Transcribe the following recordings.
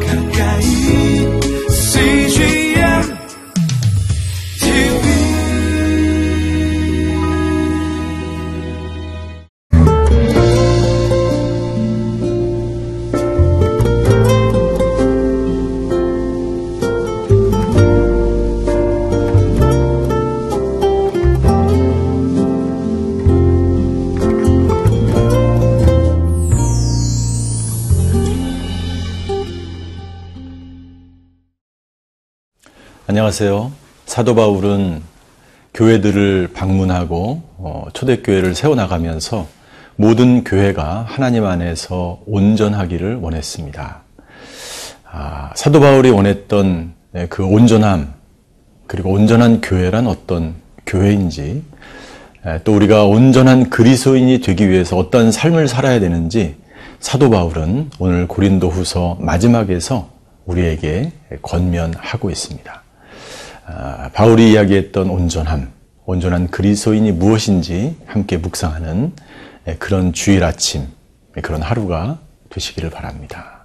가까 안녕하세요. 사도 바울은 교회들을 방문하고 어, 초대교회를 세워나가면서 모든 교회가 하나님 안에서 온전하기를 원했습니다. 아, 사도 바울이 원했던 네, 그 온전함, 그리고 온전한 교회란 어떤 교회인지, 에, 또 우리가 온전한 그리스도인이 되기 위해서 어떤 삶을 살아야 되는지 사도 바울은 오늘 고린도 후서 마지막에서 우리에게 권면하고 있습니다. 아, 바울이 이야기했던 온전함, 온전한 그리스도인이 무엇인지 함께 묵상하는 그런 주일 아침, 그런 하루가 되시기를 바랍니다.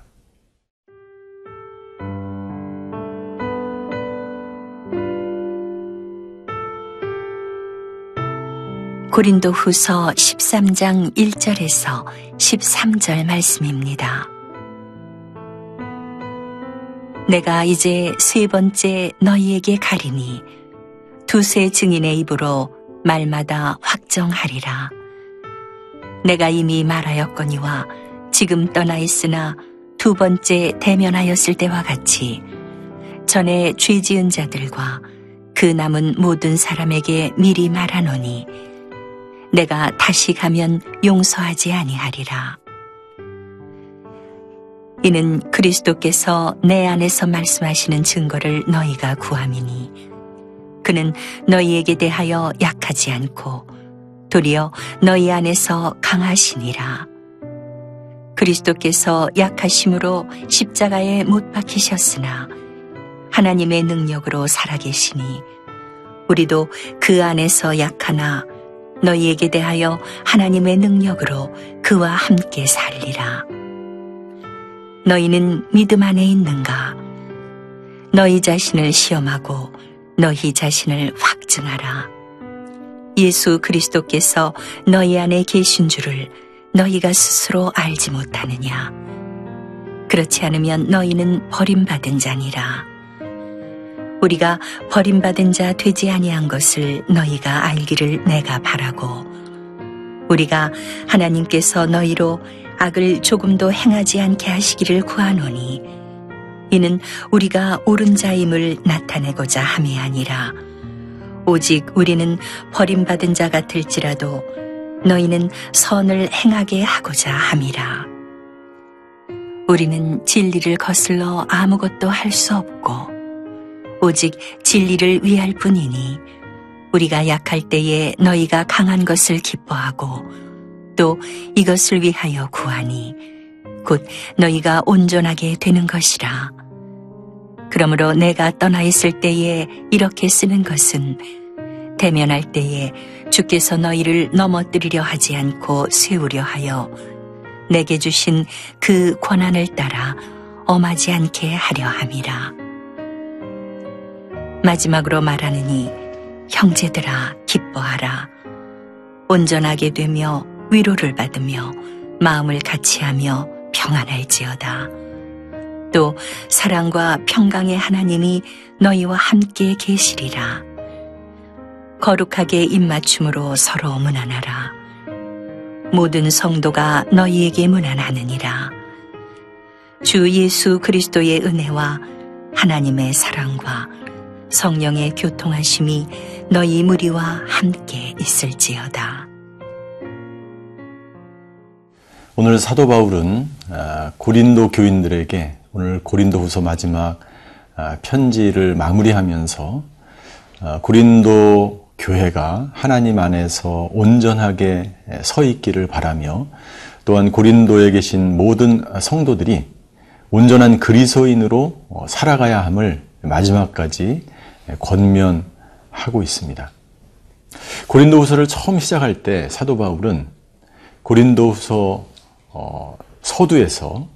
고린도 후서 13장 1절에서 13절 말씀입니다. 내가 이제 세 번째 너희에게 가리니 두세 증인의 입으로 말마다 확정하리라. 내가 이미 말하였거니와 지금 떠나 있으나 두 번째 대면하였을 때와 같이 전에 죄 지은 자들과 그 남은 모든 사람에게 미리 말하노니 내가 다시 가면 용서하지 아니하리라. 이는 그리스도께서 내 안에서 말씀하시는 증거를 너희가 구함이니 그는 너희에게 대하여 약하지 않고 도리어 너희 안에서 강하시니라. 그리스도께서 약하심으로 십자가에 못 박히셨으나 하나님의 능력으로 살아계시니 우리도 그 안에서 약하나 너희에게 대하여 하나님의 능력으로 그와 함께 살리라. 너희는 믿음 안에 있는가? 너희 자신을 시험하고 너희 자신을 확증하라. 예수 그리스도께서 너희 안에 계신 줄을 너희가 스스로 알지 못하느냐? 그렇지 않으면 너희는 버림받은 자니라. 우리가 버림받은 자 되지 아니한 것을 너희가 알기를 내가 바라고 우리가 하나님께서 너희로 악을 조금도 행하지 않게 하시기를 구하노니 이는 우리가 옳은 자임을 나타내고자 함이 아니라 오직 우리는 버림받은 자 같을지라도 너희는 선을 행하게 하고자 함이라. 우리는 진리를 거슬러 아무것도 할 수 없고 오직 진리를 위할 뿐이니 우리가 약할 때에 너희가 강한 것을 기뻐하고 또 이것을 위하여 구하니 곧 너희가 온전하게 되는 것이라. 그러므로 내가 떠나 있을 때에 이렇게 쓰는 것은 대면할 때에 주께서 너희를 넘어뜨리려 하지 않고 세우려 하여 내게 주신 그 권한을 따라 엄하지 않게 하려 함이라. 마지막으로 말하느니 형제들아 기뻐하라. 온전하게 되며 위로를 받으며 마음을 같이하며 평안할지어다. 또 사랑과 평강의 하나님이 너희와 함께 계시리라. 거룩하게 입맞춤으로 서로 문안하라. 모든 성도가 너희에게 문안하느니라. 주 예수 그리스도의 은혜와 하나님의 사랑과 성령의 교통하심이 너희 무리와 함께 있을지어다. 오늘 사도 바울은 아, 고린도 교인들에게 오늘 고린도 후서 마지막 아, 편지를 마무리하면서 아, 고린도 교회가 하나님 안에서 온전하게 서 있기를 바라며 또한 고린도에 계신 모든 성도들이 온전한 그리스도인으로 어, 살아가야 함을 마지막까지 권면하고 있습니다. 고린도후서를 처음 시작할 때 사도 바울은 고린도후서 어, 서두에서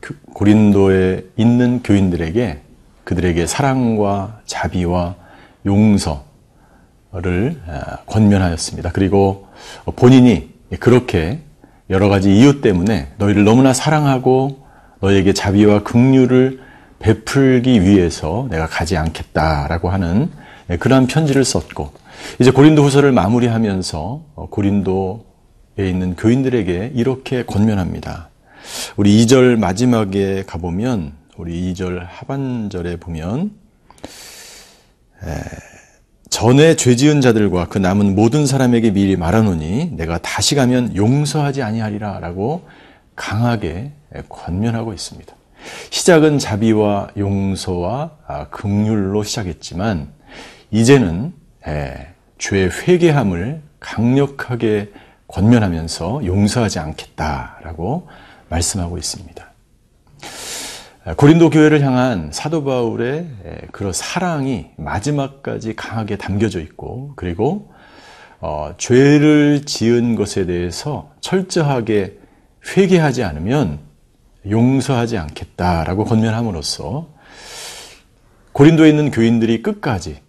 그 고린도에 있는 교인들에게 그들에게 사랑과 자비와 용서를 아, 권면하였습니다. 그리고 본인이 그렇게 여러 가지 이유 때문에 너희를 너무나 사랑하고 너에게 자비와 긍휼을 베풀기 위해서 내가 가지 않겠다라고 하는 그러한 편지를 썼고 이제 고린도 후서를 마무리하면서 고린도에 있는 교인들에게 이렇게 권면합니다. 우리 2절 마지막에 가보면 우리 2절 하반절에 보면 전에 죄 지은 자들과 그 남은 모든 사람에게 미리 말하노니 내가 다시 가면 용서하지 아니하리라 라고 강하게 권면하고 있습니다. 시작은 자비와 용서와 아, 긍휼로 시작했지만 이제는 죄 회개함을 강력하게 권면하면서 용서하지 않겠다라고 말씀하고 있습니다. 고린도 교회를 향한 사도 바울의 그런 사랑이 마지막까지 강하게 담겨져 있고 그리고 어, 죄를 지은 것에 대해서 철저하게 회개하지 않으면 용서하지 않겠다라고 권면함으로써 고린도에 있는 교인들이 끝까지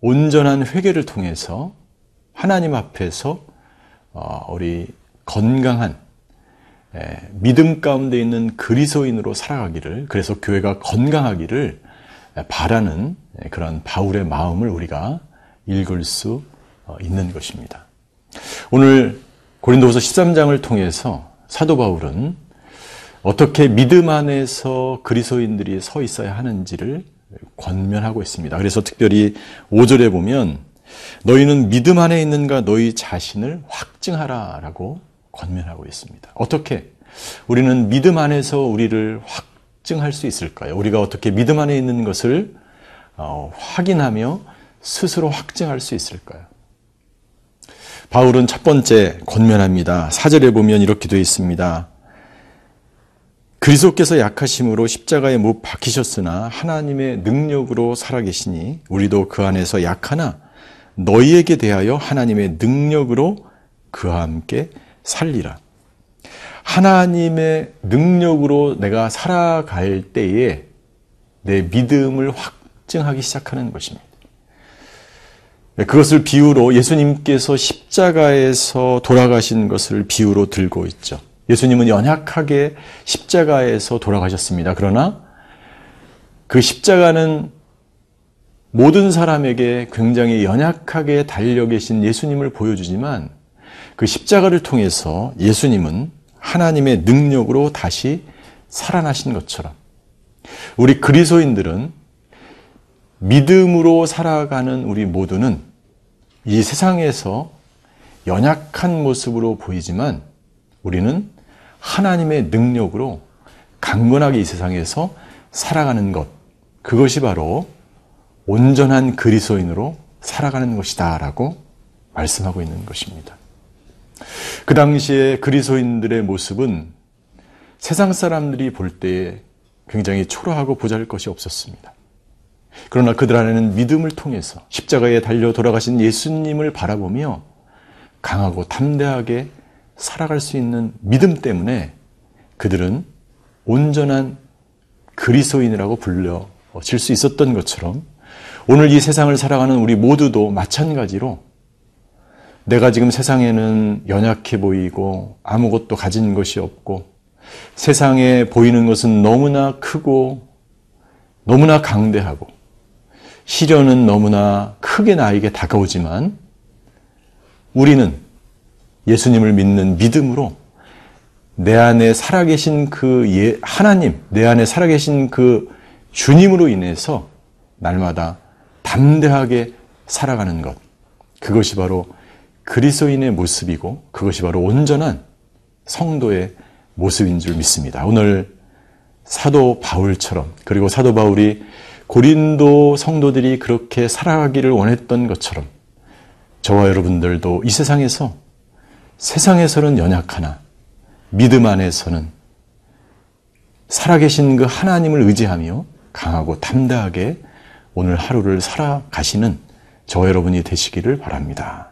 온전한 회개를 통해서 하나님 앞에서 어, 우리 건강한 믿음 가운데 있는 그리스도인으로 살아가기를 그래서 교회가 건강하기를 바라는 그런 바울의 마음을 우리가 읽을 수 어, 있는 것입니다. 오늘 고린도후서 13장을 통해서 사도 바울은 어떻게 믿음 안에서 그리스도인들이 서 있어야 하는지를 권면하고 있습니다. 그래서 특별히 5절에 보면 너희는 믿음 안에 있는가 너희 자신을 확증하라 라고 권면하고 있습니다. 어떻게 우리는 믿음 안에서 우리를 확증할 수 있을까요? 우리가 어떻게 믿음 안에 있는 것을 어, 확인하며 스스로 확증할 수 있을까요? 바울은 첫 번째 권면합니다. 사절에 보면 이렇게 되어 있습니다. 그리스도께서 약하심으로 십자가에 못 박히셨으나 하나님의 능력으로 살아계시니 우리도 그 안에서 약하나 너희에게 대하여 하나님의 능력으로 그와 함께 살리라. 하나님의 능력으로 내가 살아갈 때에 내 믿음을 확증하기 시작하는 것입니다. 그것을 비유로 예수님께서 십자가에서 돌아가신 것을 비유로 들고 있죠. 예수님은 연약하게 십자가에서 돌아가셨습니다. 그러나 그 십자가는 모든 사람에게 굉장히 연약하게 달려 계신 예수님을 보여주지만 그 십자가를 통해서 예수님은 하나님의 능력으로 다시 살아나신 것처럼 우리 그리스도인들은 믿음으로 살아가는 우리 모두는 이 세상에서 연약한 모습으로 보이지만 우리는 하나님의 능력으로 강건하게 이 세상에서 살아가는 것 그것이 바로 온전한 그리스도인으로 살아가는 것이다라고 말씀하고 있는 것입니다. 그 당시에 그리스도인들의 모습은 세상 사람들이 볼 때에 굉장히 초라하고 보잘 것이 없었습니다. 그러나 그들 안에는 믿음을 통해서 십자가에 달려 돌아가신 예수님을 바라보며 강하고 담대하게 살아갈 수 있는 믿음 때문에 그들은 온전한 그리스도인이라고 불려질 수 있었던 것처럼 오늘 이 세상을 살아가는 우리 모두도 마찬가지로 내가 지금 세상에는 연약해 보이고 아무것도 가진 것이 없고 세상에 보이는 것은 너무나 크고 너무나 강대하고 시련은 너무나 크게 나에게 다가오지만 우리는 예수님을 믿는 믿음으로 내 안에 살아계신 그 예, 하나님, 내 안에 살아계신 그 주님으로 인해서 날마다 담대하게 살아가는 것. 그것이 바로 그리스도인의 모습이고 그것이 바로 온전한 성도의 모습인 줄 믿습니다. 오늘 사도 바울처럼 그리고 사도 바울이 고린도 성도들이 그렇게 살아가기를 원했던 것처럼 저와 여러분들도 이 세상에서 세상에서는 연약하나 믿음 안에서는 살아계신 그 하나님을 의지하며 강하고 담대하게 오늘 하루를 살아가시는 저 여러분이 되시기를 바랍니다.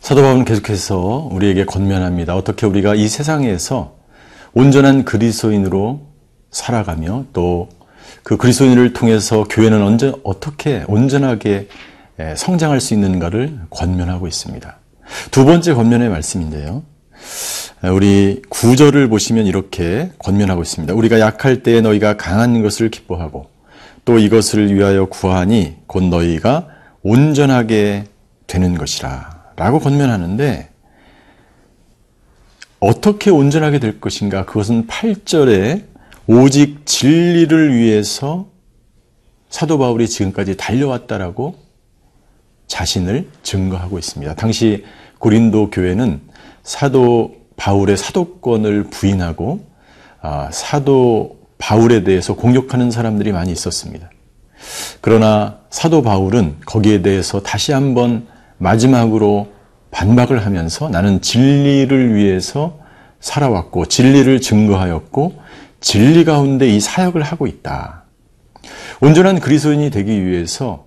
사도 바울은 계속해서 우리에게 권면합니다. 어떻게 우리가 이 세상에서 온전한 그리스도인으로 살아가며 또 그 그리스도인을 통해서 교회는 언제 어떻게 온전하게 예, 성장할 수 있는가를 권면하고 있습니다. 두 번째 권면의 말씀인데요. 우리 구절을 보시면 이렇게 권면하고 있습니다. 우리가 약할 때에 너희가 강한 것을 기뻐하고 또 이것을 위하여 구하니 곧 너희가 온전하게 되는 것이라 라고 권면하는데 어떻게 온전하게 될 것인가? 그것은 8절에 오직 진리를 위해서 사도 바울이 지금까지 달려왔다라고 자신을 증거하고 있습니다. 당시 고린도 교회는 사도 바울의 사도권을 부인하고 아, 사도 바울에 대해서 공격하는 사람들이 많이 있었습니다. 그러나 사도 바울은 거기에 대해서 다시 한번 마지막으로 반박을 하면서 나는 진리를 위해서 살아왔고 진리를 증거하였고 진리 가운데 이 사역을 하고 있다. 온전한 그리스도인이 되기 위해서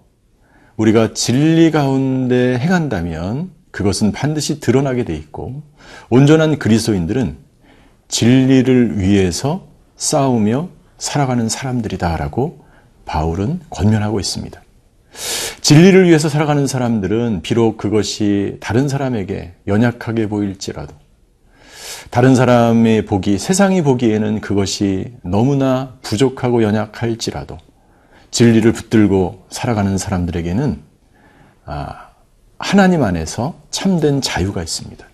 우리가 진리 가운데 행한다면 그것은 반드시 드러나게 돼 있고 온전한 그리스도인들은 진리를 위해서 싸우며 살아가는 사람들이다라고 바울은 권면하고 있습니다. 진리를 위해서 살아가는 사람들은 비록 그것이 다른 사람에게 연약하게 보일지라도 다른 사람의 보기, 세상이 보기에는 그것이 너무나 부족하고 연약할지라도 진리를 붙들고 살아가는 사람들에게는 아, 하나님 안에서 참된 자유가 있습니다.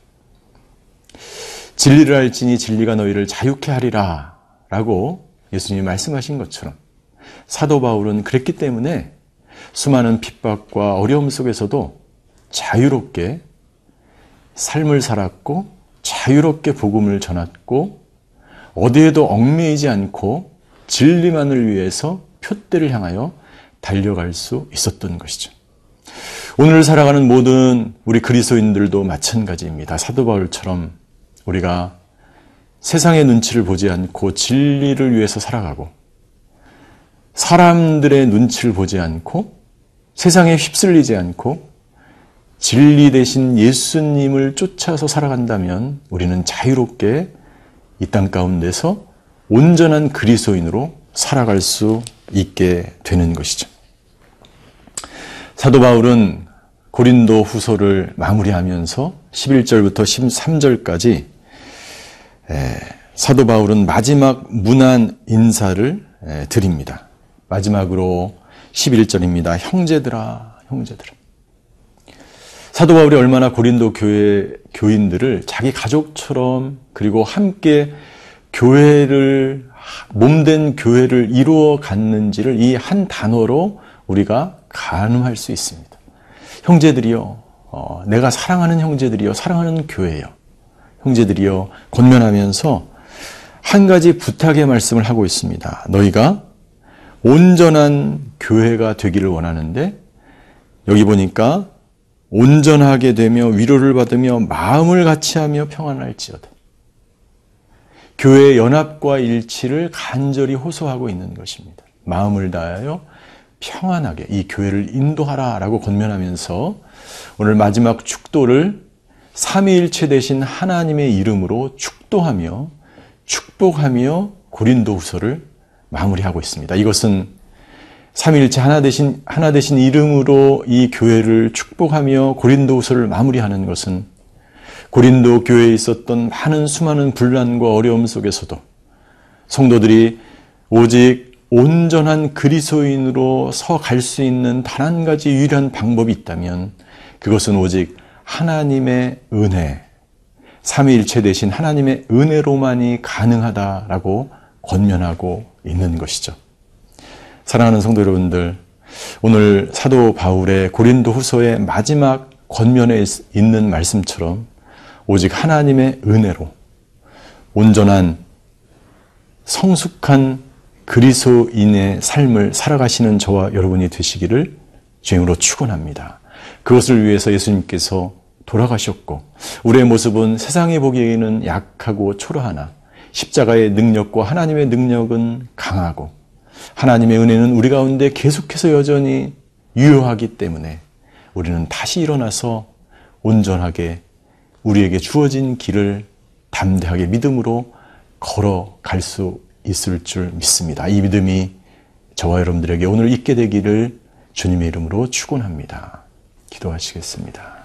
진리를 알지니 진리가 너희를 자유케 하리라 라고 예수님이 말씀하신 것처럼 사도 바울은 그랬기 때문에 수많은 핍박과 어려움 속에서도 자유롭게 삶을 살았고 자유롭게 복음을 전했고 어디에도 얽매이지 않고 진리만을 위해서 표대를 향하여 달려갈 수 있었던 것이죠. 오늘 살아가는 모든 우리 그리스도인들도 마찬가지입니다. 사도 바울처럼 우리가 세상의 눈치를 보지 않고 진리를 위해서 살아가고 사람들의 눈치를 보지 않고 세상에 휩쓸리지 않고 진리 대신 예수님을 쫓아서 살아간다면 우리는 자유롭게 이 땅 가운데서 온전한 그리스도인으로 살아갈 수 있게 되는 것이죠. 사도 바울은 고린도 후서를 마무리하면서 11절부터 13절까지 사도 바울은 마지막 문안 인사를 드립니다. 마지막으로 11절입니다. 형제들아, 형제들아. 사도 바울이 얼마나 고린도 교회 교인들을 자기 가족처럼 그리고 함께 교회를 몸된 교회를 이루어 갔는지를 이 한 단어로 우리가 가늠할 수 있습니다. 형제들이요, 어, 내가 사랑하는 형제들이요, 사랑하는 교회요, 형제들이요, 권면하면서 한 가지 부탁의 말씀을 하고 있습니다. 너희가 온전한 교회가 되기를 원하는데 여기 보니까 온전하게 되며 위로를 받으며 마음을 같이하며 평안할지어다. 교회의 연합과 일치를 간절히 호소하고 있는 것입니다. 마음을 다하여 평안하게 이 교회를 인도하라 라고 권면하면서 오늘 마지막 축도를 삼위일체 대신 하나님의 이름으로 축도하며 축복하며 고린도 후서를 마무리하고 있습니다. 이것은 삼일체 하나 되신 하나 되신 이름으로 이 교회를 축복하며 고린도후서를 마무리하는 것은 고린도 교회에 있었던 많은 수많은 분란과 어려움 속에서도 성도들이 오직 온전한 그리스도인으로 서갈 수 있는 단 한 가지 유일한 방법이 있다면 그것은 오직 하나님의 은혜, 삼위일체 대신 하나님의 은혜로만이 가능하다라고 권면하고 있는 것이죠. 사랑하는 성도 여러분들, 오늘 사도 바울의 고린도 후서의 마지막 권면에 있는 말씀처럼 오직 하나님의 은혜로 온전한 성숙한 그리스도인의 삶을 살아가시는 저와 여러분이 되시기를 주임으로 축원합니다. 그것을 위해서 예수님께서 돌아가셨고 우리의 모습은 세상에 보기에는 약하고 초라하나 십자가의 능력과 하나님의 능력은 강하고 하나님의 은혜는 우리 가운데 계속해서 여전히 유효하기 때문에 우리는 다시 일어나서 온전하게 우리에게 주어진 길을 담대하게 믿음으로 걸어갈 수 있을 줄 믿습니다. 이 믿음이 저와 여러분들에게 오늘 있게 되기를 주님의 이름으로 축원합니다. 기도하시겠습니다.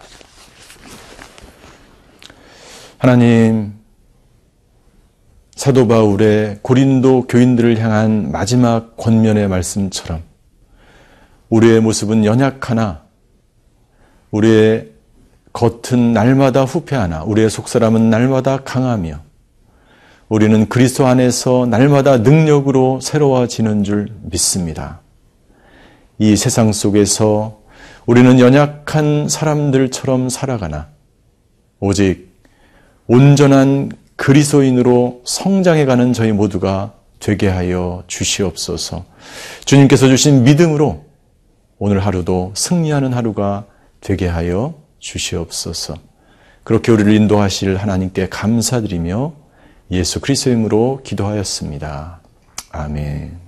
하나님, 사도 바울의 고린도 교인들을 향한 마지막 권면의 말씀처럼 우리의 모습은 연약하나 우리의 겉은 날마다 후패하나 우리의 속사람은 날마다 강하며 우리는 그리스도 안에서 날마다 능력으로 새로워지는 줄 믿습니다. 이 세상 속에서 우리는 연약한 사람들처럼 살아가나 오직 온전한 그리스도인으로 성장해가는 저희 모두가 되게 하여 주시옵소서. 주님께서 주신 믿음으로 오늘 하루도 승리하는 하루가 되게 하여 주시옵소서. 그렇게 우리를 인도하실 하나님께 감사드리며 예수 그리스도의 이름으로 기도하였습니다. 아멘.